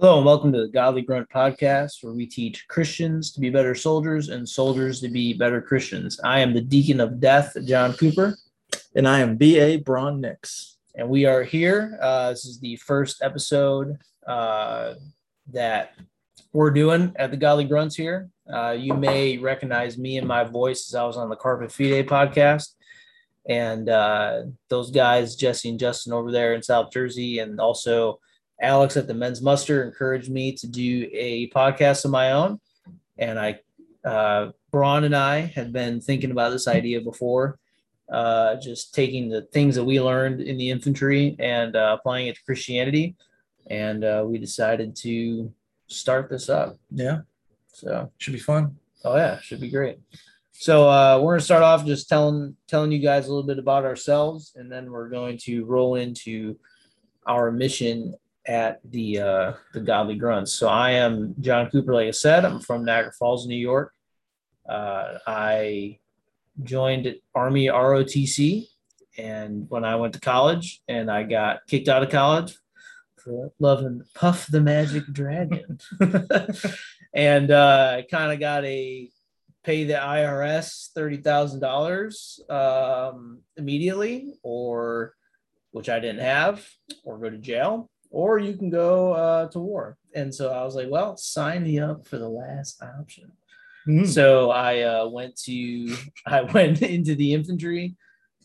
Hello and welcome to the Godly Grunt podcast, where we teach Christians to be better soldiers and soldiers to be better Christians. I am the Deacon of Death, John Cooper, And I am B.A. Bron Nix. and we are here. Uh, this is the first episode uh, that we're doing at the Godly Grunts here. Uh, you may recognize me and my voice as I was on the Carpet Fide podcast. And uh, those guys, Jesse and Justin over there in South Jersey, and also Alex at the Men's Muster encouraged me to do a podcast of my own. And I, uh, Bron and I had been thinking about this idea before, uh, just taking the things that we learned in the infantry and uh, applying it to Christianity. And uh, we decided to start this up. Yeah, So, should be fun. oh yeah, should be great. So uh, we're gonna start off just telling telling you guys a little bit about ourselves, and then we're going to roll into our mission at the uh, the Godly Grunts. So I am John Cooper, like I said. I'm from Niagara Falls, New York. Uh, I joined Army ROTC, and when I went to college, and I got kicked out of college for loving Puff the Magic Dragon, and uh, kind of got a pay the IRS thirty thousand dollars um, immediately, or which I didn't have, or go to jail, or you can go uh, to war. And so I was like, well, sign me up for the last option. Mm. So I uh, went to I went into the infantry.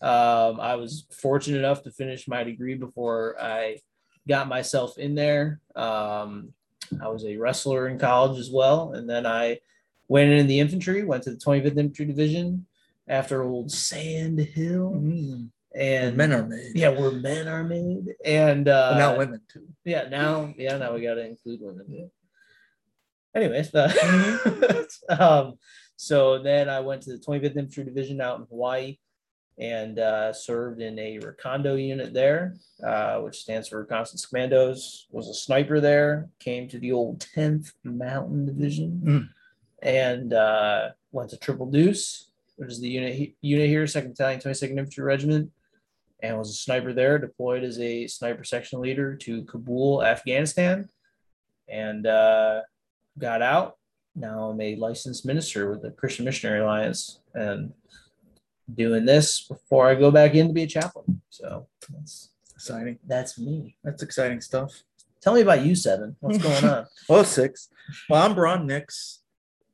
Um, I was fortunate enough to finish my degree before I got myself in there. Um, I was a wrestler in college as well, and then I went in the infantry. Went to the 25th Infantry Division after old Sand Hill, Mm. And Men are made. yeah, where men are made, and uh, now women too. yeah, now, yeah, now we got to include women. Anyways, the, um, so then I went to the 25th Infantry Division out in Hawaii and uh, served in a Recondo unit there, uh, which stands for Reconnaissance Commandos. Was a sniper there. Came to the old 10th Mountain Division Mm. and uh, went to Triple Deuce, which is the unit unit here, Second Battalion, 22nd Infantry Regiment and was a sniper there, deployed as a sniper section leader to Kabul, Afghanistan, and uh, got out. Now I'm a licensed minister with the Christian Missionary Alliance and doing this before I go back in to be a chaplain. So that's Exciting. that's me. That's exciting stuff. Tell me about you, Seven. What's going on? Well, six. Well, I'm Bron Nix.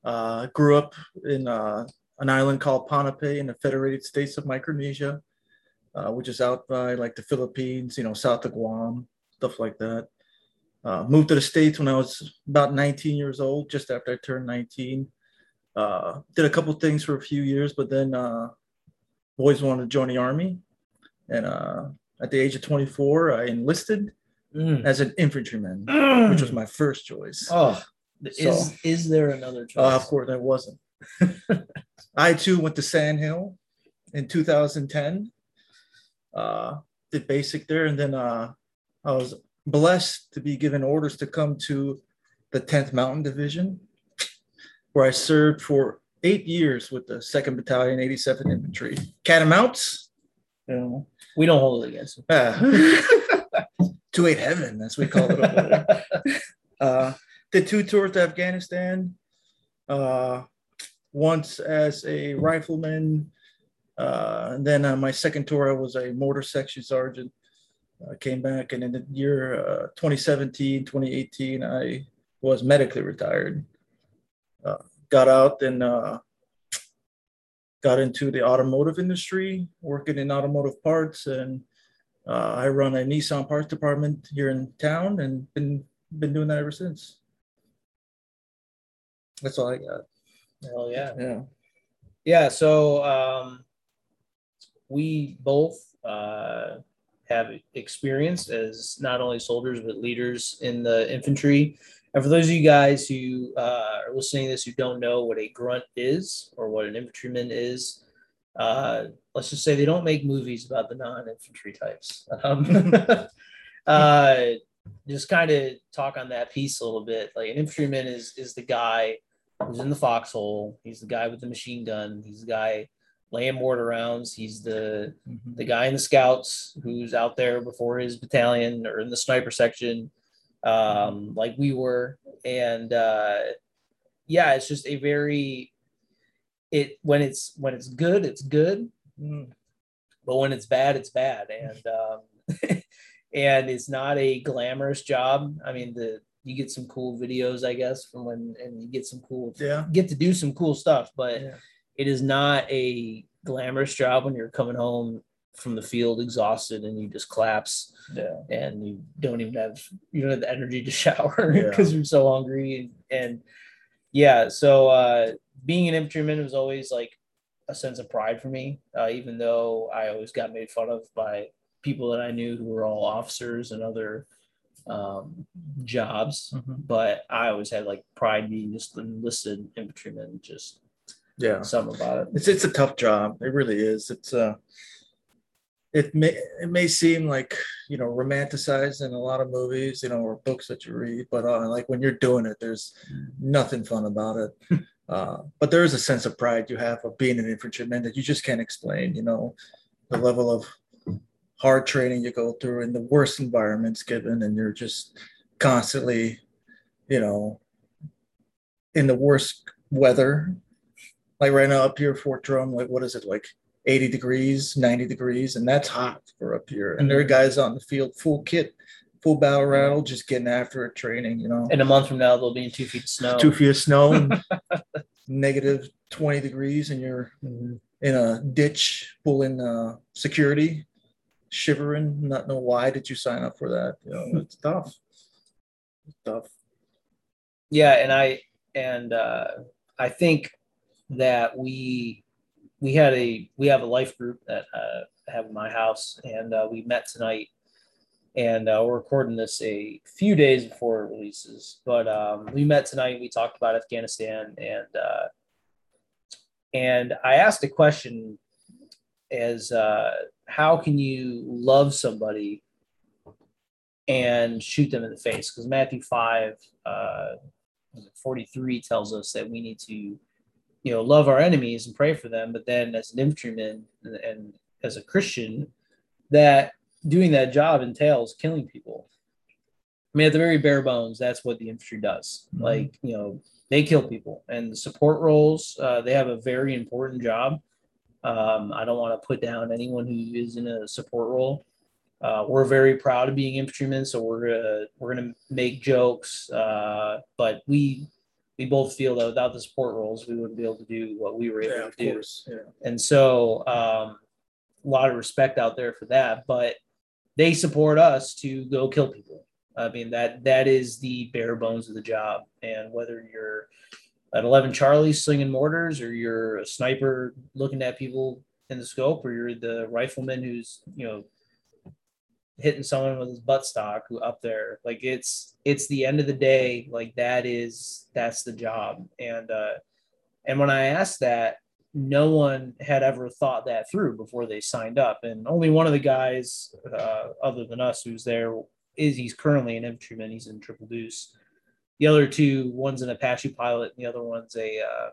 Uh, grew up in uh, an island called Ponape in the Federated States of Micronesia, uh, which is out by like the Philippines, you know, south of Guam, stuff like that. Uh, moved to the States when I was about 19 years old, just after I turned 19. Uh, did a couple things for a few years, but then uh, always wanted to join the Army. And uh, at the age of 24, I enlisted Mm. as an infantryman, which was my first choice. oh, is So- is there another choice? Uh, of course, there wasn't. I too went to Sand Hill in 2010. Uh, did basic there, and then uh, I was blessed to be given orders to come to the 10th Mountain Division, where I served for eight years with the 2nd Battalion, 87th Infantry. Catamounts, you know, we don't hold it against him. uh, to eight heaven, as we call it over there. Uh, did two tours to Afghanistan. Uh, once as a rifleman. Uh, and then uh, my second tour, I was a mortar section sergeant. I came back, and in the year uh, 2017, 2018, I was medically retired. Uh, got out and uh, got into the automotive industry, working in automotive parts, and uh, I run a Nissan parts department here in town, and been been doing that ever since. That's all I got. Hell yeah. Yeah. Yeah, so um, we both uh, have experience as not only soldiers but leaders in the infantry. And for those of you guys who uh, are listening to this who don't know what a grunt is or what an infantryman is, uh, let's just say they don't make movies about the non-infantry types. Um, uh, just kind of talk on that piece a little bit. Like an infantryman is is the guy who's in the foxhole. He's the guy with the machine gun. He's the guy laying mortar rounds. He's the Mhm. the guy in the scouts who's out there before his battalion or in the sniper section, um, like we were, and uh, yeah, it's just a very it when it's when it's good, it's good, Mm. but when it's bad, it's bad, and um, and it's not a glamorous job. I mean, the you get some cool videos, I guess, from when and you get some cool Yeah. get to do some cool stuff, but Yeah. It is not a glamorous job when you're coming home from the field exhausted and you just collapse Yeah. and you don't even have you don't have the energy to shower Yeah. because you're so hungry and, and yeah so uh being an infantryman was always like a sense of pride for me uh, even though i always got made fun of by people that i knew who were all officers and other um jobs Mhm. but i always had like pride being just an enlisted infantryman just Yeah. something about it It's it's a tough job. It really is. It's uh it may it may seem like you know romanticized in a lot of movies, you know, or books that you read, but uh, like when you're doing it, there's nothing fun about it. uh, but there is a sense of pride you have of being an infantryman that you just can't explain. You know, the level of hard training you go through in the worst environments given, and you're just constantly, you know, in the worst weather like right now up here Fort Drum, like what is it, like 80 degrees, 90 degrees, and that's hot for up here. And there are guys out in the field, full kit, full battle rattle, just getting after it, training, you know, in a month from now they'll be in two feet of snow two feet of snow, and negative 20 degrees, and you're in a ditch pulling uh, security, shivering, not know why did you sign up for that. You know, it's tough. It's tough. yeah and i and uh i think that we we had a we have a life group that uh have in my house and uh, we met tonight. And uh, we're recording this a few days before it releases but um we met tonight we talked about afghanistan and uh and i asked a question as uh how can you love somebody and shoot them in the face? Because matthew 5 uh 43 tells us that we need to you know love our enemies and pray for them but then as an infantryman and, and as a christian that doing that job entails killing people. I mean at the very bare bones that's what the infantry does. Mhm. like you know they kill people. And the support roles uh, they have a very important job. Um, i don't want to put down anyone who is in a support role. Uh, we're very proud of being infantrymen, so we're gonna we're gonna make jokes, uh, but we we both feel that without the support roles, we wouldn't be able to do what we were able Yeah, to of do. course. Yeah. And so, um, a lot of respect out there for that. But they support us to go kill people. I mean that that is the bare bones of the job. And whether you're at 11 Charlie slinging mortars, or you're a sniper looking at people in the scope, or you're the rifleman who's you know hitting someone with his butt stock who up there like it's it's the end of the day like that is that's the job. And uh and when i asked that no one had ever thought that through before they signed up. And only one of the guys uh, other than us who's there is he's currently an infantryman he's in triple deuce. The other two one's an apache pilot and the other one's a uh,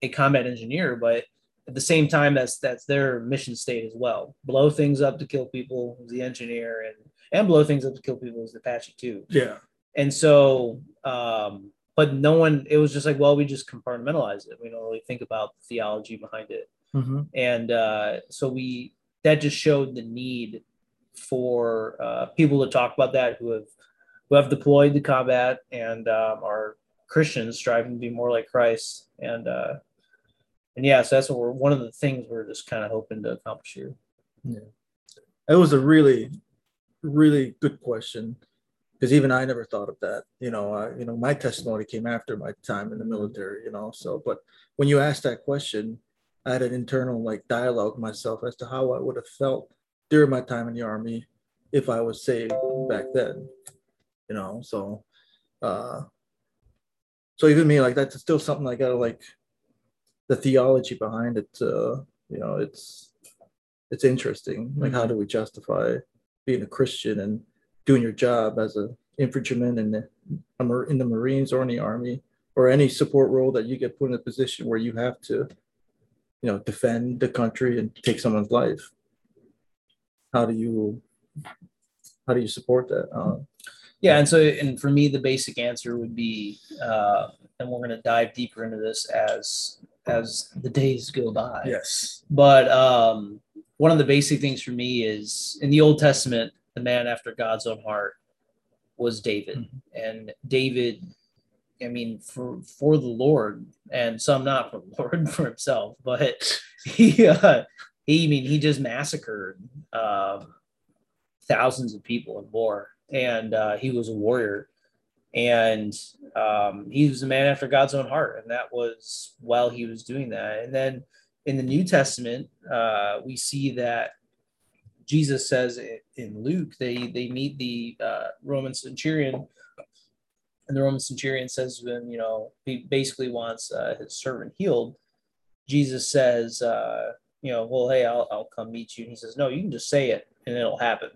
a combat engineer but at the same time that's that's their mission state as well. Blow things up to kill people the engineer and and blow things up to kill people is the apache too. Yeah. and so um but no one it was just like well we just compartmentalize it. We don't really think about the theology behind it. Mhm. and uh so we that just showed the need for uh people to talk about that who have who have deployed to combat and um, are christians striving to be more like christ. And uh and yeah so that's what we're one of the things we're just kind of hoping to accomplish here Yeah. it was a really, really good question because even I never thought of that. You know, uh, you know, my testimony came after my time in the military. You know, so but when you asked that question, I had an internal like dialogue myself as to how I would have felt during my time in the army if I was saved back then. You know, so uh so even me like that's still something I gotta like the theology behind it. Uh, you know, it's it's interesting. Like, how do we justify being a Christian and doing your job as a infantryman in the a mar- in the Marines or in the Army or any support role that you get put in a position where you have to, you know, defend the country and take someone's life? How do you how do you support that? Uh, Yeah, and so and for me, the basic answer would be, uh, and we're going to dive deeper into this as as the days go by. Yes. But um, one of the basic things for me is in the Old Testament, the man after God's own heart was David, Mhm. and David, I mean, for for the Lord, and some not for the Lord for himself, but he, uh, he, I mean, he just massacred um, thousands of people and more, and uh, he was a warrior, and um, he was a man after God's own heart, and that was while he was doing that, and then in the New Testament, uh, we see that Jesus says in Luke, they they meet the uh, Roman centurion, and the Roman centurion says to him, you know, he basically wants uh, his servant healed. Jesus says, uh, you know, well, hey, I'll I'll come meet you. And he says, no, you can just say it and it'll happen.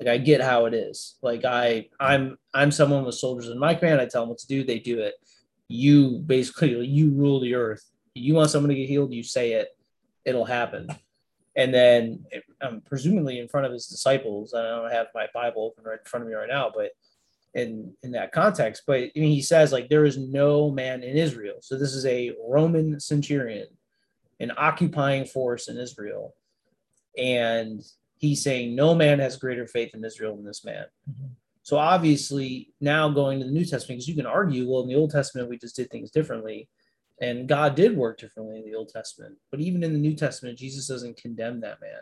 Like I get how it is. Like I I'm I'm someone with soldiers in my command. I tell them what to do, they do it. You basically you rule the earth. You want someone to get healed, you say it, it'll happen and then um, presumably in front of his disciples. I don't have my Bible open right in front of me right now, but in in that context, but I mean, he says like there is no man in Israel. So this is a Roman centurion, an occupying force in Israel, and he's saying no man has greater faith in Israel than this man. Mhm. So obviously now going to the New Testament, because you can argue, well, in the Old Testament we just did things differently and God did work differently in the Old Testament, but even in the New Testament, Jesus doesn't condemn that man.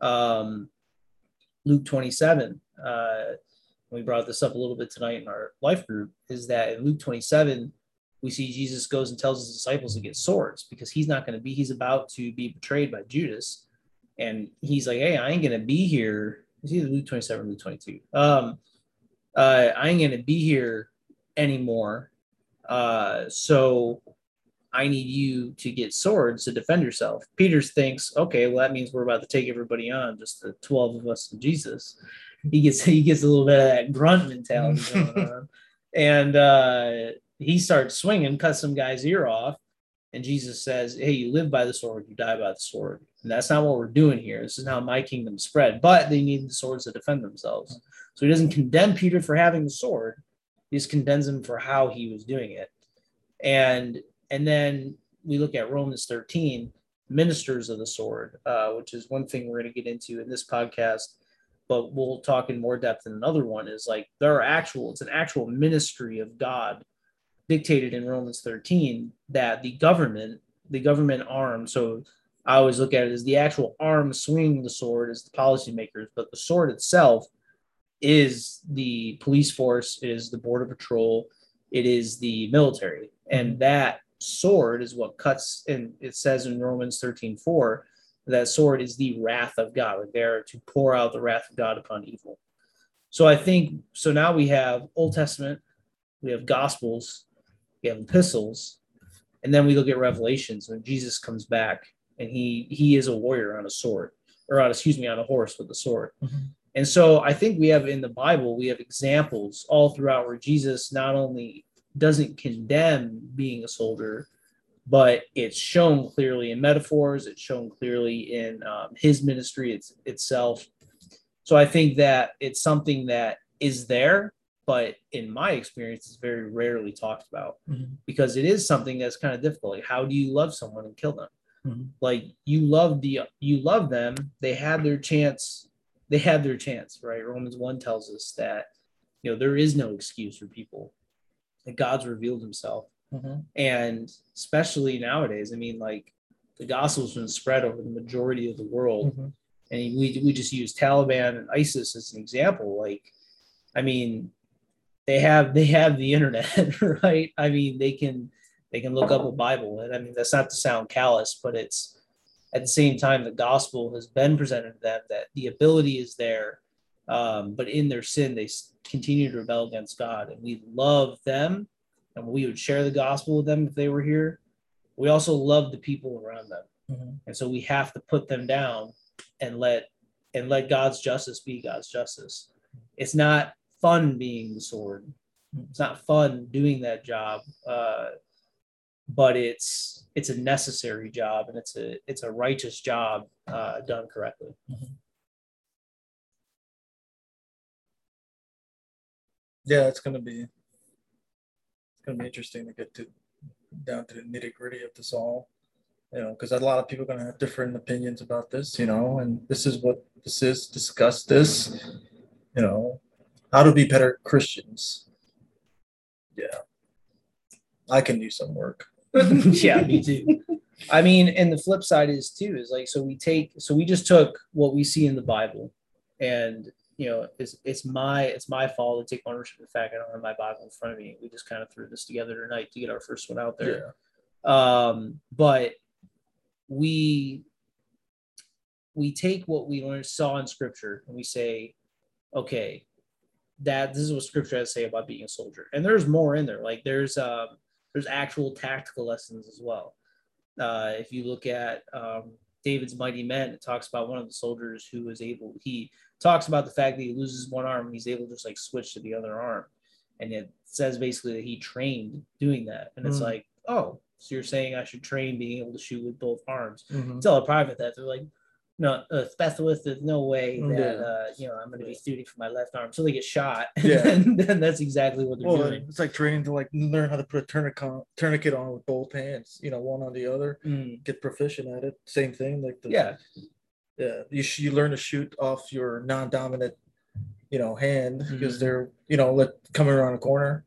Um, Luke 27, uh, we brought this up a little bit tonight in our life group, is that in Luke 27, we see Jesus goes and tells his disciples to get swords because he's not going to be, he's about to be betrayed by Judas. And he's like, hey, I ain't to be here. It's either Luke 27 Luke 22. Um, uh, I ain't to be here anymore. Uh, so I need you to get swords to defend yourself. Peters thinks, okay, well that means we're about to take everybody on, just the twelve of us and Jesus. He gets he gets a little bit of that grunt mentality going on, and uh, he starts swinging, cuts some guy's ear off, and Jesus says, "Hey, you live by the sword, you die by the sword." And that's not what we're doing here. This is how my kingdom spread. But they need the swords to defend themselves. So he doesn't condemn Peter for having the sword. He just condemns him for how he was doing it. And and then we look at Romans 13, ministers of the sword, uh, which is one thing we're going to get into in this podcast, but we'll talk in more depth in another one. Is like there are actual, it's an actual ministry of God dictated in Romans 13 that the government, the government arm, so I always look at it as the actual arm swinging the sword is the policymakers, but the sword itself is the police force, it is the border patrol, it is the military. And that sword is what cuts, and it says in Romans 13 4, that sword is the wrath of God. Like there to pour out the wrath of God upon evil. So I think so now we have Old Testament, we have Gospels, we have epistles, and then we look at Revelations when Jesus comes back and he he is a warrior on a sword, or on excuse me, on a horse with a sword. Mhm. And so I think we have in the Bible, we have examples all throughout where Jesus not only doesn't condemn being a soldier, but it's shown clearly in metaphors. It's shown clearly in um, his ministry it's, itself. So I think that it's something that is there, but in my experience, it's very rarely talked about Mhm. because it is something that's kind of difficult. Like, how do you love someone and kill them? Mhm. Like you love the you love them. They had their chance. They had their chance, right? Romans one tells us that you know there is no excuse for people. That God's revealed Himself Mhm. and especially nowadays i mean like the gospel's been spread over the majority of the world Mhm. and we, we just use taliban and isis as an example like i mean they have they have the internet right i mean they can they can look up a bible and i mean that's not to sound callous but it's at the same time the gospel has been presented to them that the ability is there um, but in their sin they continue to rebel against god and we love them and we would share the gospel with them if they were here. We also love the people around them, Mhm. and so we have to put them down and let and let God's justice be God's justice. It's not fun being the sword. It's not fun doing that job, uh, but it's it's a necessary job and it's a it's a righteous job uh, done correctly. yeah, it's gonna be it's gonna be interesting to get to down to the nitty gritty of this all. You know, because a lot of people are gonna have different opinions about this. You know, and this is what this is. Discuss this. You know, how to be better Christians. Yeah, I can do some work. yeah, me too. I mean, and the flip side is too is like so we take so we just took what we see in the Bible, and you know it's it's my it's my fault to take ownership of the fact I don't have my Bible in front of me. We just kind of threw this together tonight to get our first one out there. Um, but we we take what we learned saw in Scripture and we say, okay, that this is what Scripture has to say about being a soldier, and there's more in there. Like there's um there's actual tactical lessons as well. Uh, if you look at um, David's Mighty Men, it talks about one of the soldiers who was able, he talks about the fact that he loses one arm, and he's able to just like switch to the other arm. And it says basically that he trained doing that. And it's Mm. like, oh, so you're saying I should train being able to shoot with both arms. Mhm. Tell a private that they're like, no, a specialist, there's no way that, Yeah. uh, you know, I'm going to be shooting for my left arm. So they get shot. Yeah. and then that's exactly what they're Well, doing. it's like training to like learn how to put a tourniquet tourniquet on with both hands. You know, one on the other. Mm, Get proficient at it. Same thing. Like the, yeah. yeah. You sh- you learn to shoot off your non-dominant, you know, hand because Mhm. they're you know let coming around a corner.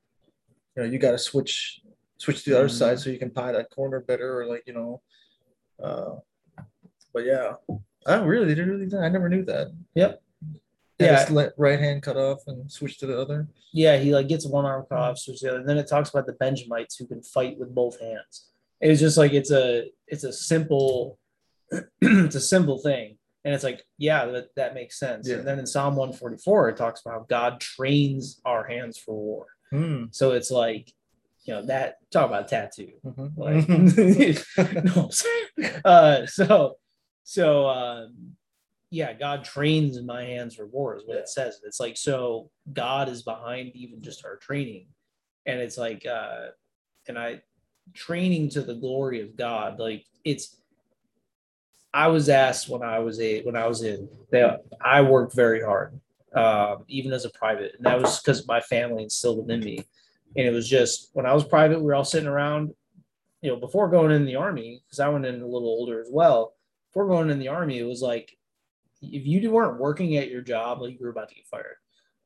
You know, you got to switch switch to the other Mhm. side so you can pie that corner better or like you know. Uh, but yeah, I really didn't really. I never knew that. Yep. Yeah. his le- right hand cut off and switch to the other. Yeah, he like gets one arm cut off, switches the other, and then it talks about the Benjamites who can fight with both hands. It's just like it's a it's a simple it's a simple thing, and it's like yeah, that that makes sense. Yeah. And then in Psalm one forty four, it talks about how God trains our hands for war. Hmm. So it's like you know that talk about tattoo. Mhm. Like, no, uh, so so um, yeah, God trains in my hands for war is what Yeah. it says. It's like so God is behind even just our training, and it's like uh, and I training to the glory of God. Like it's. I was asked when I was a when I was in that I worked very hard, um, even as a private, and that was because my family instilled it in me. And it was just when I was private, we were all sitting around, you know, before going in the army, because I went in a little older as well. Before going in the army, it was like if you weren't working at your job, like you were about to get fired.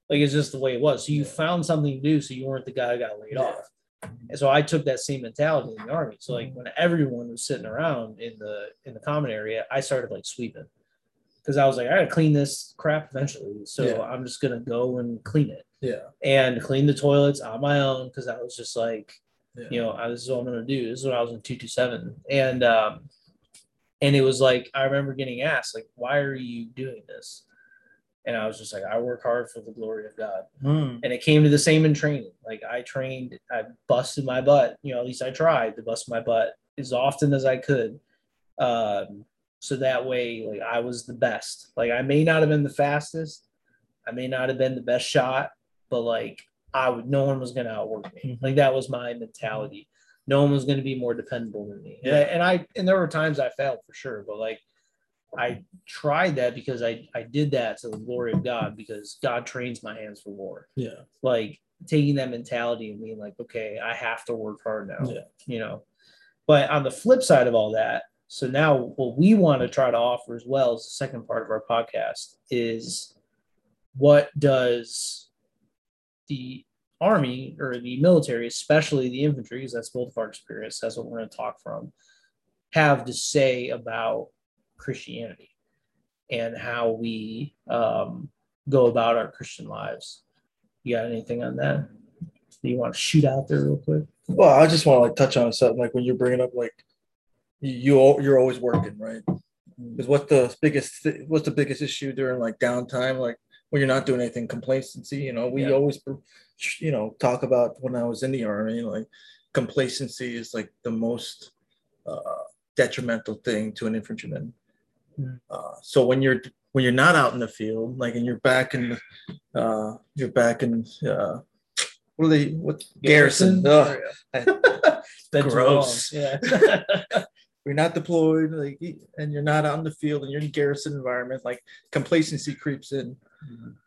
Like it's just the way it was. So you found something to do, so you weren't the guy who got laid Yeah. off. And so I took that same mentality in the army. So like when everyone was sitting around in the in the common area, I started like sweeping because I was like, I gotta clean this crap eventually. So Yeah. I'm just gonna go and clean it Yeah. and clean the toilets on my own because I was just like, Yeah. you know, I, this is what I'm gonna do. This is what I was in two two seven, and um, and it was like I remember getting asked like, why are you doing this? And I was just like, I work hard for the glory of God. Hmm. And it came to the same in training. Like I trained, I busted my butt. You know, at least I tried to bust my butt as often as I could. Um, so that way, like I was the best. Like I may not have been the fastest, I may not have been the best shot, but like I would, no one was gonna outwork me. Mhm. Like that was my mentality. No one was gonna be more dependable than me. And, I, and I, and there were times I failed for sure, but like I tried that because I I did that to the glory of God because God trains my hands for war Yeah. like taking that mentality and being like, okay, I have to work hard now, Yeah. you know. But on the flip side of all that, so now what we want to try to offer as well as the second part of our podcast is what does the army or the military, especially the infantry, because that's both of our experience, that's what we're going to talk from, have to say about Christianity and how we um, go about our Christian lives. You got anything on that? Do you want to shoot out there real quick? Well, I just want to like touch on something like when you're bringing up like you you al- you're always working, right? Because what's the biggest thi- what's the biggest issue during like downtime, like when you're not doing anything, complacency. You know, we Yeah. always you know talk about when I was in the army, like complacency is like the most uh, detrimental thing to an infantryman. Mm. Uh, so when you're when you're not out in the field, like and you're back in uh, you're back in uh, what are they what garrison? Ugh. Been too Gross. Yeah. you're not deployed like and you're not on the field and you're in garrison environment like complacency creeps in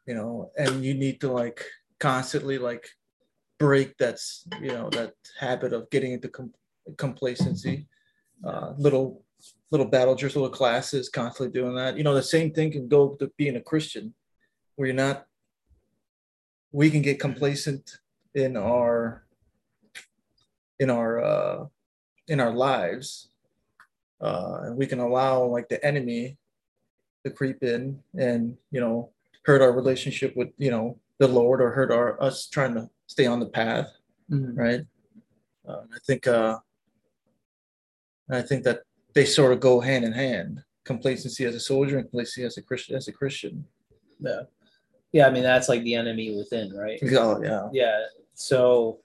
you know and you need to like constantly like break that's you know that habit of getting into com- complacency. Uh, little little battle drills, little classes, constantly doing that. You know, the same thing can go to being a Christian, where you're not. We can get complacent in our in our uh, in our lives, uh, and we can allow like the enemy to creep in and you know hurt our relationship with you know the Lord or hurt our us trying to stay on the path, Mhm. right? Uh, I think uh, I think that they sort of go hand in hand. Complacency as a soldier and complacency as a Christian as a Christian. Yeah. Yeah. I mean, that's like the enemy within, right? Oh yeah. Yeah. So,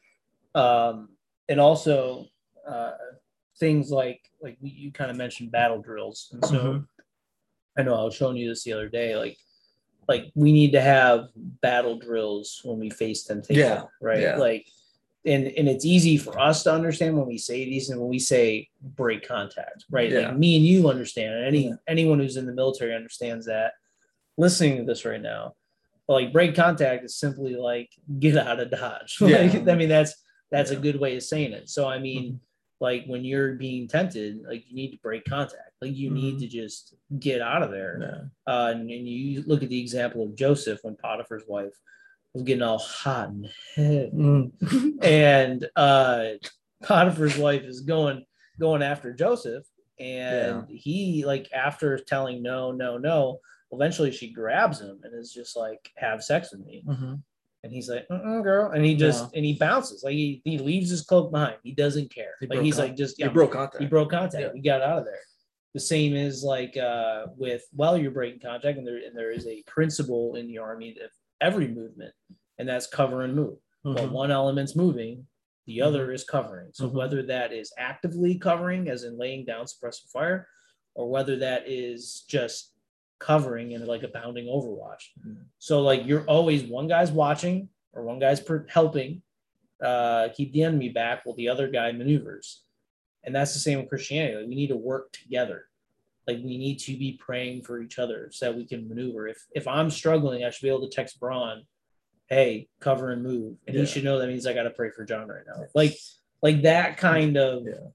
um, and also uh, things like like you kind of mentioned battle drills, and so Mhm. I know I was showing you this the other day. Like, like we need to have battle drills when we face temptation, Yeah, right? yeah. Like, and and it's easy for us to understand when we say these and when we say break contact, right? Yeah. Like me and you understand, any Yeah. anyone who's in the military understands that. Listening to this right now, but like break contact is simply like get out of dodge. Yeah. Like, I mean, that's that's Yeah. a good way of saying it. So I mean, Mhm. Like when you're being tempted, like you need to break contact. Like you need Mhm. to just get out of there. Yeah. Uh, and, and you look at the example of Joseph when Potiphar's wife was getting all hot and heavy, Mm. and uh, Potiphar's wife is going going after Joseph, and he like after telling no, no, no, eventually she grabs him and is just like have sex with me, Mhm. And he's like, girl, and he just Yeah. and he bounces like he, he leaves his cloak behind. He doesn't care. He like he's con- like just He broke contact. he broke contact. Yeah. We got out of there. The same is like uh, with while you're breaking contact, and there and there is a principle in the army of every movement, and that's cover and move. Well, Mhm. one element's moving, the other is covering. So Mhm. whether that is actively covering, as in laying down suppressive fire, or whether that is just covering and like a bounding overwatch. Mhm. So like you're always one guy's watching or one guy's per- helping uh, keep the enemy back while the other guy maneuvers. And that's the same with Christianity. Like, we need to work together. Like we need to be praying for each other so that we can maneuver. If if I'm struggling, I should be able to text Bron, "Hey, cover and move," and Yeah. he should know that means I got to pray for John right now. Like like that kind of Yeah.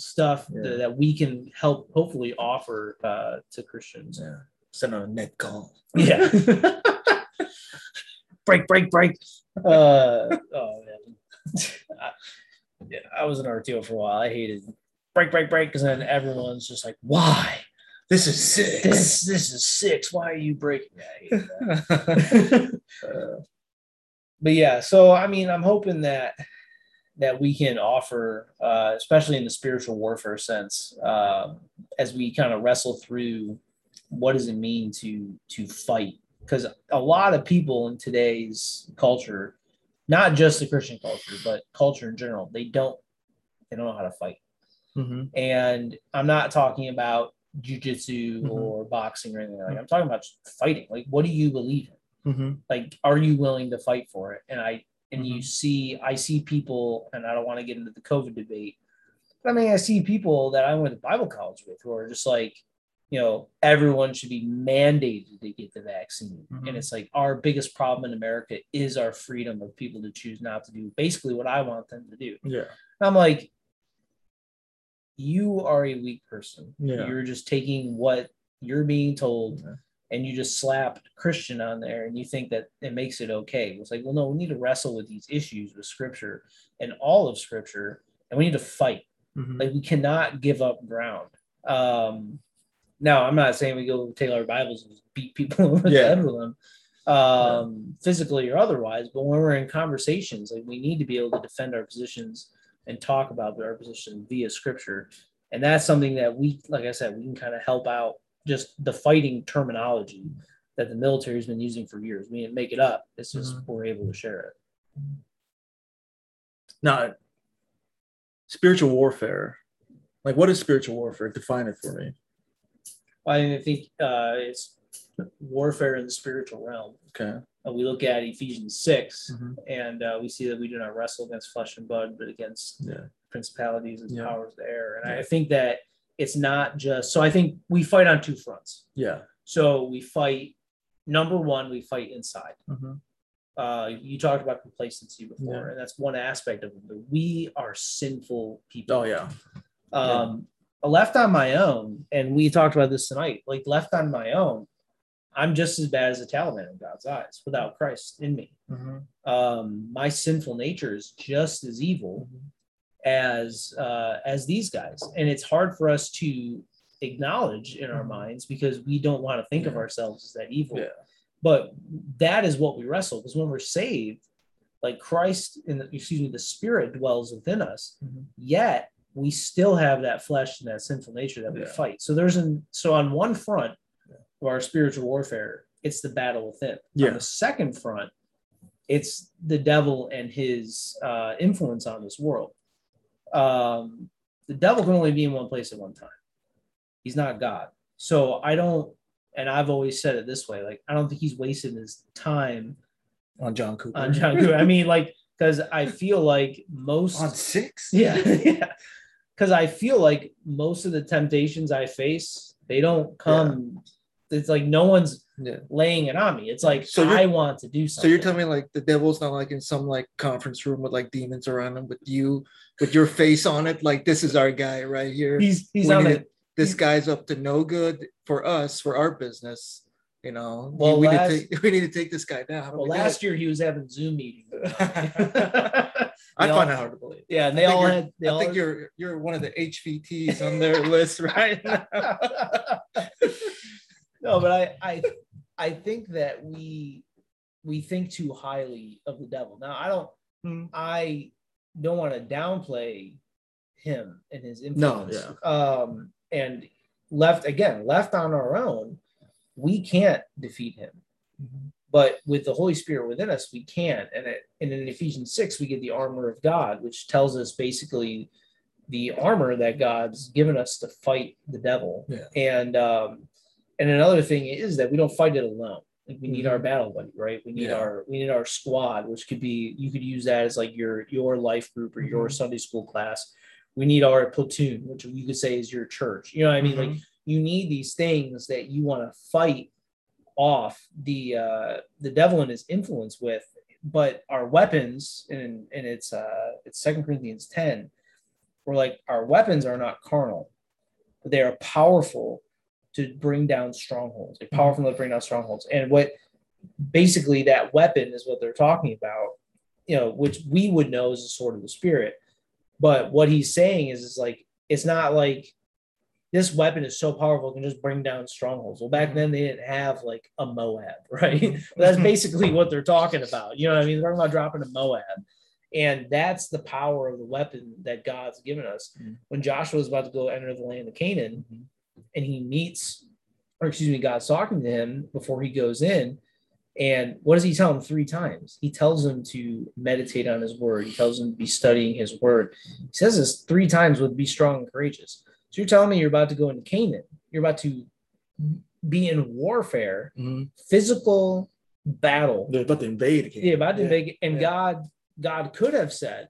Stuff Yeah. that, that we can help hopefully offer uh, to Christians. Yeah. Send on a net call. Yeah. break, break, break. Uh, oh man. I, yeah, I was an RTO for a while. I hated break, break, break because then everyone's just like, "Why? This is six. This this is six. Why are you breaking?" Yeah, that. Uh, but yeah, so I mean, I'm hoping that that we can offer, uh, especially in the spiritual warfare sense, um, as we kind of wrestle through what does it mean to to fight because a lot of people in today's culture not just the christian culture but culture in general they don't they don't know how to fight Mhm. and i'm not talking about jujitsu Mhm. or boxing or anything like that. i'm talking about fighting like what do you believe in Mhm. like are you willing to fight for it and i and you Mhm. see i see people and i don't want to get into the covid debate but i mean i see people that i went to bible college with who are just like you know everyone should be mandated to get the vaccine Mhm. and it's like our biggest problem in america is our freedom of people to choose not to do basically what i want them to do Yeah. and i'm like you are a weak person Yeah. you're just taking what you're being told Yeah. And you just slapped Christian on there and you think that it makes it okay. It's like, well, no, we need to wrestle with these issues with scripture and all of scripture, and we need to fight. Mhm. Like we cannot give up ground. Um now I'm not saying we go take our Bibles and beat people over the head with them, um, physically or otherwise, but when we're in conversations, like we need to be able to defend our positions and talk about our position via scripture. And that's something that we, like I said, we can kind of help out just the fighting terminology that the military has been using for years. We didn't make it up. It's just Mhm. we're able to share it. Now, spiritual warfare. Like, what is spiritual warfare? Define it for me. I think uh, it's warfare in the spiritual realm. Okay. Uh, we look at Ephesians 6 Mhm. and uh, we see that we do not wrestle against flesh and blood, but against Yeah. principalities and Yeah. powers of the air. And Yeah. I think that it's not just so I think we fight on two fronts. Yeah. So we fight number one, we fight inside. Mhm. Uh, you talked about complacency before, Yeah. and that's one aspect of it. But we are sinful people. Oh yeah. Um, left on my own, and we talked about this tonight. Like left on my own, I'm just as bad as a Taliban in God's eyes without Christ in me. Mm-hmm. Um, my sinful nature is just as evil as uh, as these guys, and it's hard for us to acknowledge in our Mhm. minds because we don't want to think of ourselves as that evil. Yeah. But that is what we wrestle because when we're saved, like Christ in the excuse me, the Spirit dwells within us. Mhm. Yet we still have that flesh and that sinful nature that we fight. So there's an so on one front Yeah. of our spiritual warfare, it's the battle within. Yeah. On the second front, it's the devil and his uh, influence on this world. Um, the devil can only be in one place at one time. He's not God. So I don't, and I've always said it this way: like I don't think he's wasting his time On John Cooper. on John Cooper. I mean, like because I feel like most On six. yeah, yeah. Because I feel like most of the temptations I face, they don't come. It's like no one's Yeah. laying it on me. It's like So I want to do something. So you're telling me like the devil's not like in some like conference room with like demons around him with you with your face on it like this is our guy right here. he's he's We on it. this guy's up to no good for us for our business. You know, Well, we, last- need to take, we need to take this guy down. Well, we last year he was having Zoom meetings. I all- find it hard to believe. Yeah, and they all had. They I all think you're you're one of the HVTs on their list right now. no, but I I I think that we we think too highly of the devil. Now I don't Hmm. I don't want to downplay him and his influence. No, influence. Um and left again, left on our own, we can't defeat him. But with the Holy Spirit within us, we can. And, it, and in Ephesians 6, we get the armor of God, which tells us basically the armor that God's given us to fight the devil. Yeah. And um, and another thing is that we don't fight it alone. Like we need Mhm. our battle buddy, right? We need Yeah. our we need our squad, which could be you could use that as like your your life group or your Mhm. Sunday school class. We need our platoon, which you could say is your church. You know what I mean? Like you need these things that you want to fight off the uh the devil and his influence with but our weapons and and it's uh it's second corinthians 10 where like our weapons are not carnal but they are powerful to bring down strongholds like powerful to bring down strongholds and what basically that weapon is what they're talking about you know which we would know is the sword of the spirit but what he's saying is is like it's not like this weapon is so powerful it can just bring down strongholds. Well, back then they didn't have like a Moab, right? that's basically what they're talking about. You know what I mean? They're talking about dropping a Moab. And that's the power of the weapon that God's given us. Mhm. When Joshua was about to go enter the land of Canaan Mhm. And he meets, or excuse me, God's talking to him before he goes in. And what does he tell him three times? He tells him to meditate on his word. He tells him to be studying his word. He says this three times with be strong and courageous. So you're telling me you're about to go into Canaan. You're about to be in warfare, Mhm. physical battle. They're about to invade. again. Yeah, about to invade. and Yeah. God God could have said,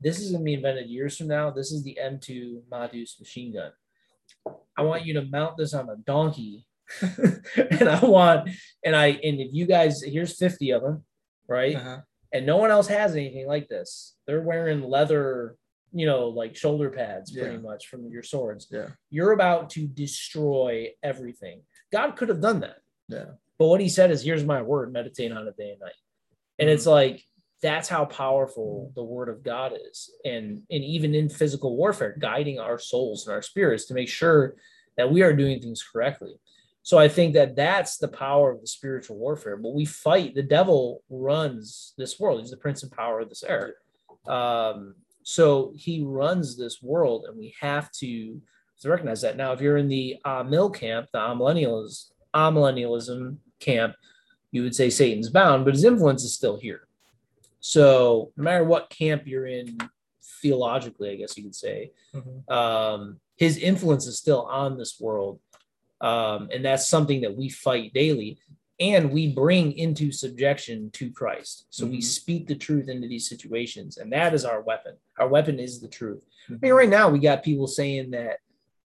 This is gonna be invented years from now. This is the M2 Ma Deuce machine gun. I want you to mount this on a donkey. and I want and I and if you guys here's 50 of them, right? Uh-huh. and no one else has anything like this. They're wearing leather, you know, like shoulder pads pretty Yeah. much from your swords. Yeah. You're about to destroy everything. God could have done that. Yeah. But what he said is, here's my word, meditate on it day and night. And it's like, that's how powerful the word of God is. And, and even in physical warfare, guiding our souls and our spirits to make sure that we are doing things correctly. So I think that that's the power of the spiritual warfare. But we fight. The devil runs this world. He's the prince and power of this era. Um, so he runs this world, and we have to, to recognize that. Now, if you're in the uh, mill camp, the amillennials, amillennialism camp, you would say Satan's bound, but his influence is still here. So no matter what camp you're in theologically, I guess you could say, Mhm. um, his influence is still on this world. Um, and that's something that we fight daily and we bring into subjection to Christ. So we Mhm. speak the truth into these situations, and that is our weapon. Our weapon is the truth. I Mm-hmm. mean, right now we got people saying that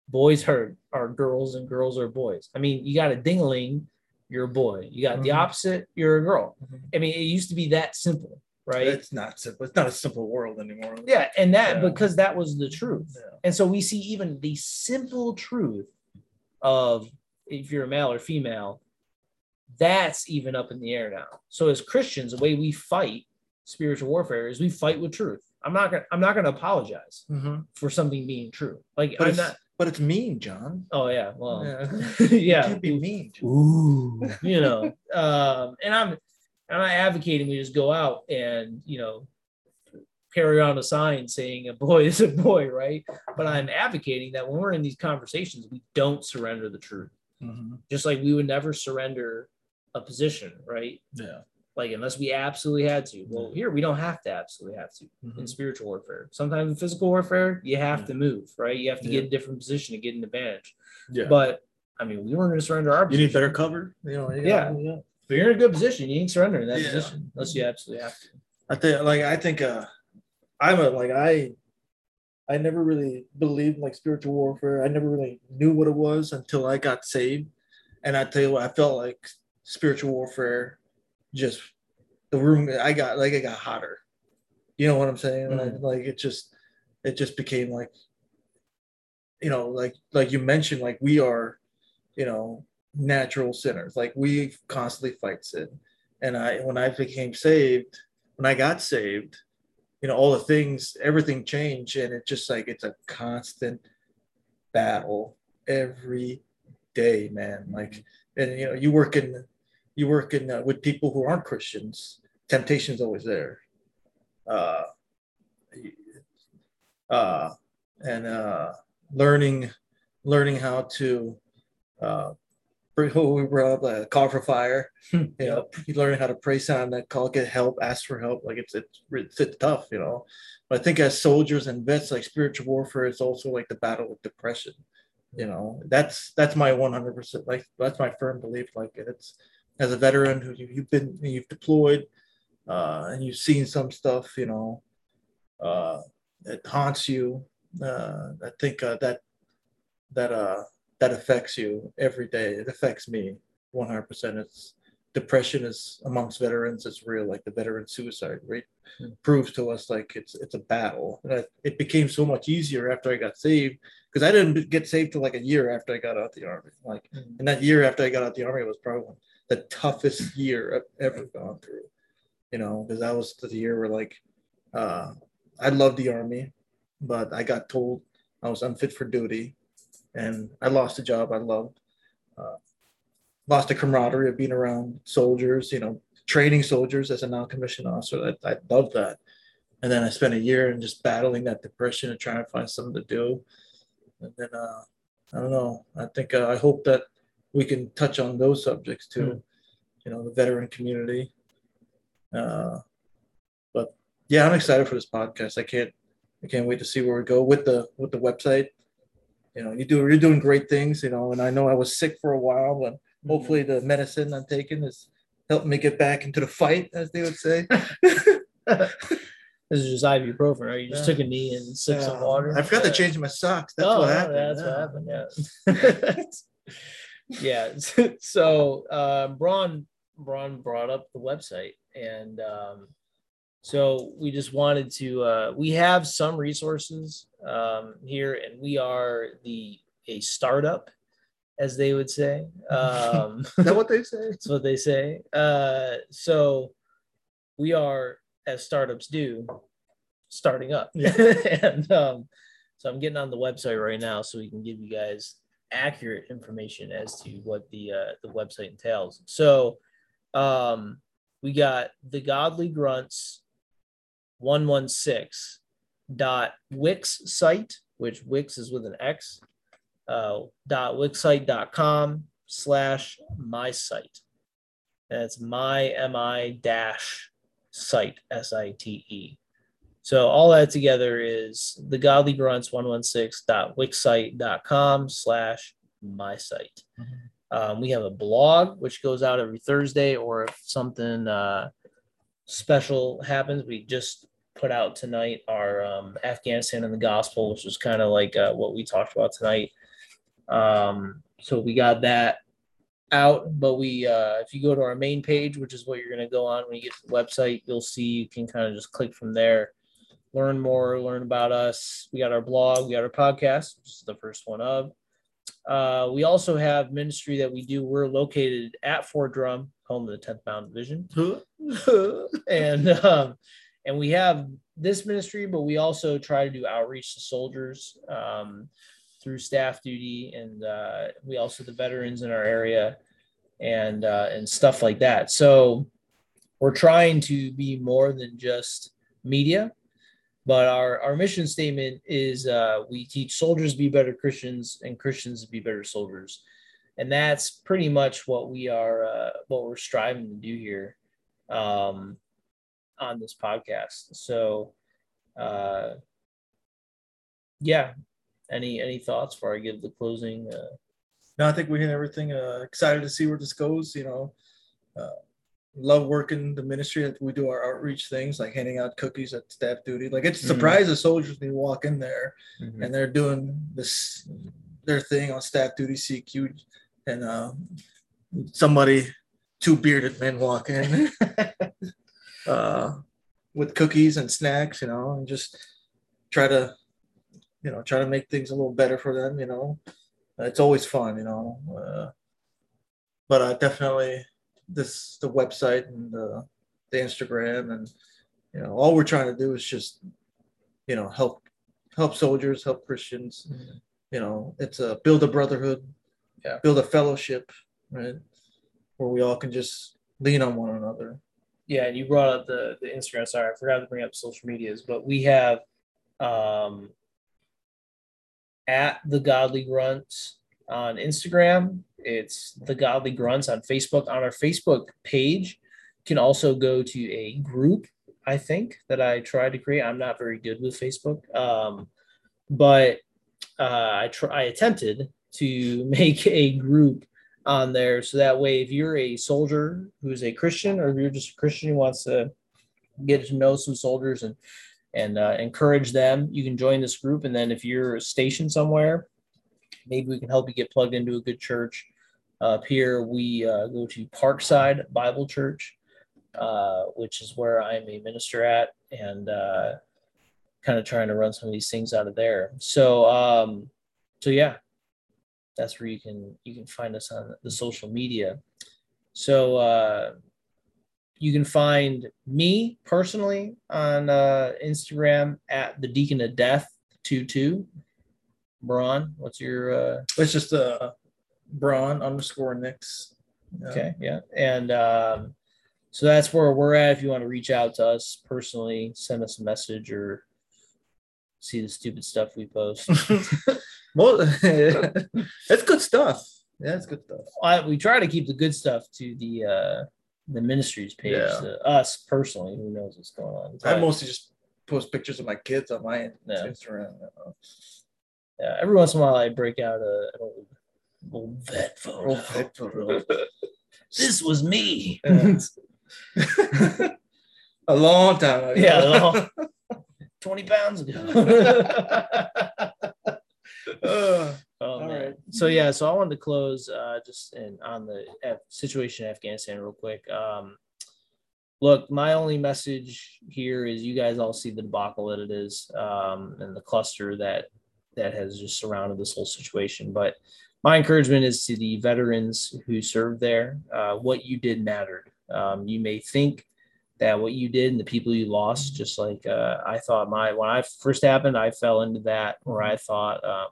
boys hurt are girls and girls are boys. I mean, you got a dingling, you're a boy. You got the Mhm. opposite, you're a girl. Mhm. I mean, it used to be that simple, right? It's not simple. It's not a simple world anymore. yeah, and that Yeah. because that was the truth. Yeah. And so we see even the simple truth of if you're a male or female, that's even up in the air now. So as Christians, the way we fight spiritual warfare is we fight with truth. I'm not gonna I'm not gonna apologize Mhm. for something being true. Like But I'm it's not but it's mean, John. oh yeah, well Yeah. yeah. You can't be mean. John. Ooh, you know, um, and I'm I'm not advocating we just go out and you know carry around a sign saying a boy is a boy, right? But I'm advocating that when we're in these conversations, we don't surrender the truth. Mhm. Just like we would never surrender a position, right? Yeah. Like unless we absolutely had to. Well, here we don't have to absolutely have to in Mhm. spiritual warfare. Sometimes in physical warfare, you have Yeah. to move, right? You have to get a different position to get an advantage. Yeah. But I mean, we weren't going to surrender our you position. need better cover. You know. you Yeah. yeah. But you're in a good position. You ain't surrendering that Yeah. position unless you absolutely have to. I think like I think uh I'm a like I I never really believed like spiritual warfare. I never really knew what it was until I got saved. And I tell you what, I felt like spiritual warfare just the room I got like it got hotter. You know what I'm saying? And I, like it just it just became like you know, like like you mentioned, like we are, you know, natural sinners. Like we constantly fight sin. And I when I became saved, when I got saved, you know, all the things, everything changed, and it's just like it's a constant battle every day, man. Like, and you know, you work in, you work in uh, with people who aren't Christians. Temptation's always there. Uh, uh, and uh, learning, learning how to, uh, who we brought up, uh, call for fire. You know, you learn how to pray sound that call, get help, ask for help. Like it's it's it's, tough, you know. But I think as soldiers and vets, like spiritual warfare is also like the battle with depression. You know, that's that's my 100 percent like that's my firm belief. Like it's as a veteran who you, you've been you've deployed uh, and you've seen some stuff, you know, uh, it haunts you. Uh, I think uh, that that uh that affects you every day. It affects me 100. percent It's depression is amongst veterans. It's real. Like the veteran suicide rate Hmm. proves to us like it's it's a battle. And I, it became so much easier after I got saved because I didn't get saved till like a year after I got out the army. Like, Mhm. and that year after I got out the army was probably the toughest year I've ever gone through. You know, because that was the year where like uh, I loved the army, but I got told I was unfit for duty, and I lost a job I loved. Uh, lost the camaraderie of being around soldiers, you know, training soldiers as a non-commissioned officer. I, I love that. And then I spent a year in just battling that depression and trying to find something to do. And then uh, I don't know. I think uh, I hope that we can touch on those subjects too. You know, the veteran community. Uh, but yeah, I'm excited for this podcast. I can't I can't wait to see where we go with the with the website. You know, you do you're doing great things. You know, and I know I was sick for a while, but hopefully the medicine I'm taking is helping me get back into the fight, as they would say. This is just ibuprofen, right? You just Yeah. took a knee and sipped some Yeah. water. I forgot to change my socks. That's oh, what yeah, happened. That's yeah. what happened. Yeah. yeah. So uh, Bron Bron brought up the website, and um, so we just wanted to. Uh, we have some resources um, here, and we are the a startup, as they would say. Um, Is that what they say? That's what they say. Uh, so we are, as startups do, starting up. and um, so I'm getting on the website right now so we can give you guys accurate information as to what the uh, the website entails. So um, we got the Godly Grunts 116 dot wix site, which wix is with an X, uh, dot wixsite.com slash my site. That's my mi dash site s i t e. So all that together is the godly grunts 116.wixsite.com slash my site. Um, we have a blog which goes out every Thursday, or if something uh, special happens, we just put out tonight our um, Afghanistan and the gospel, which is kind of like uh, what we talked about tonight. Um, so we got that out, but we uh, if you go to our main page, which is what you're going to go on when you get to the website, you'll see you can kind of just click from there, learn more, learn about us. We got our blog, we got our podcast, which is the first one of. Uh, we also have ministry that we do. We're located at Fort Drum, home of the 10th Mountain Division, and um, and we have this ministry, but we also try to do outreach to soldiers. Um, through staff duty, and uh, we also the veterans in our area, and uh, and stuff like that. So we're trying to be more than just media, but our our mission statement is uh, we teach soldiers to be better Christians and Christians to be better soldiers, and that's pretty much what we are uh, what we're striving to do here um, on this podcast. So. Uh, yeah, any any thoughts before I give the closing? Uh... No, I think we hit everything. Uh, excited to see where this goes. You know, uh, love working the ministry. That we do our outreach things like handing out cookies at staff duty. Like it's a mm-hmm. surprise the soldiers when you walk in there mm-hmm. and they're doing this their thing on staff duty CQ, and uh, somebody two bearded men walk in uh, with cookies and snacks. You know, and just try to you know, try to make things a little better for them, you know. It's always fun, you know. Uh, but uh, definitely this the website and the, the Instagram and you know all we're trying to do is just you know help help soldiers, help Christians. Mm-hmm. You know, it's a build a brotherhood, yeah, build a fellowship, right, where we all can just lean on one another. Yeah, and you brought up the the Instagram. Sorry, I forgot to bring up social medias, but we have um at the Godly Grunts on Instagram. It's the Godly Grunts on Facebook. On our Facebook page, you can also go to a group. I think that I tried to create. I'm not very good with Facebook, um, but uh, I try. I attempted to make a group on there so that way, if you're a soldier who's a Christian, or if you're just a Christian who wants to get to know some soldiers and and uh, encourage them. You can join this group, and then if you're stationed somewhere, maybe we can help you get plugged into a good church. Uh, up here, we uh, go to Parkside Bible Church, uh, which is where I'm a minister at, and uh, kind of trying to run some of these things out of there. So, um, so yeah, that's where you can you can find us on the social media. So uh, you can find me personally on uh, Instagram at the Deacon of Death two two. Bron, what's your? Uh... It's just uh, Bron underscore Nix. Yeah. Okay, yeah, and um, so that's where we're at. If you want to reach out to us personally, send us a message or see the stupid stuff we post. well, it's good stuff. Yeah, it's good stuff. I, we try to keep the good stuff to the uh, the ministries page yeah. to us personally. Who knows what's going on? I mostly just post pictures of my kids on my yeah. Instagram. Yeah, every once in a while I break out a, an old, old vet photo. Old vet photo. this was me. Yeah. a long time ago. Yeah, 20 pounds ago. Oh, All right. So yeah, so I wanted to close uh, just in, on the situation in Afghanistan real quick. Um, look, my only message here is you guys all see the debacle that it is um, and the cluster that that has just surrounded this whole situation. But my encouragement is to the veterans who served there. Uh, what you did mattered. Um, you may think that what you did and the people you lost, just like uh, I thought my when I first happened, I fell into that where I thought um,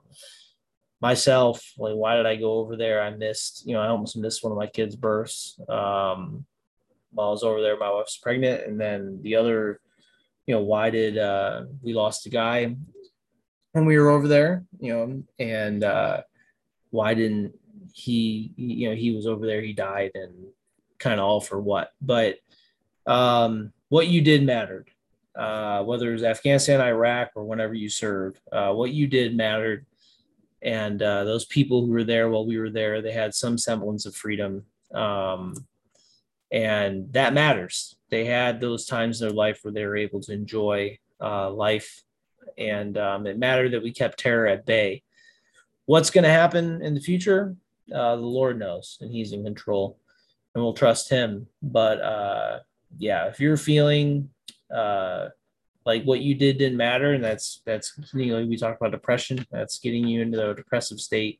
myself, like, why did I go over there? I missed, you know, I almost missed one of my kids' births um, while I was over there. My wife's pregnant. And then the other, you know, why did uh, we lost a guy when we were over there, you know, and uh, why didn't he, you know, he was over there, he died, and kind of all for what? But um, what you did mattered. Uh, whether it was Afghanistan, Iraq, or whenever you served, uh, what you did mattered. And uh, those people who were there while we were there they had some semblance of freedom. Um, and that matters. They had those times in their life where they were able to enjoy uh, life. And um, it mattered that we kept terror at bay. What's going to happen in the future? Uh, the Lord knows, and He's in control, and we'll trust Him. But uh, yeah, if you're feeling uh, like what you did didn't matter, and that's that's you know we talked about depression, that's getting you into a depressive state.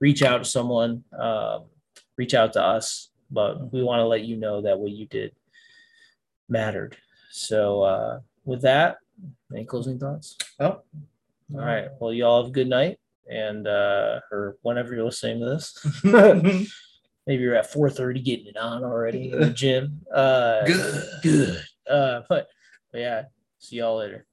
Reach out to someone, um, reach out to us, but we want to let you know that what you did mattered. So uh, with that, any closing thoughts? Oh, All right. Well, y'all have a good night, and uh, or whenever you're listening to this, maybe you're at 4:30 getting it on already in the gym. Uh, Good. good. Uh, but, but yeah, see y'all later.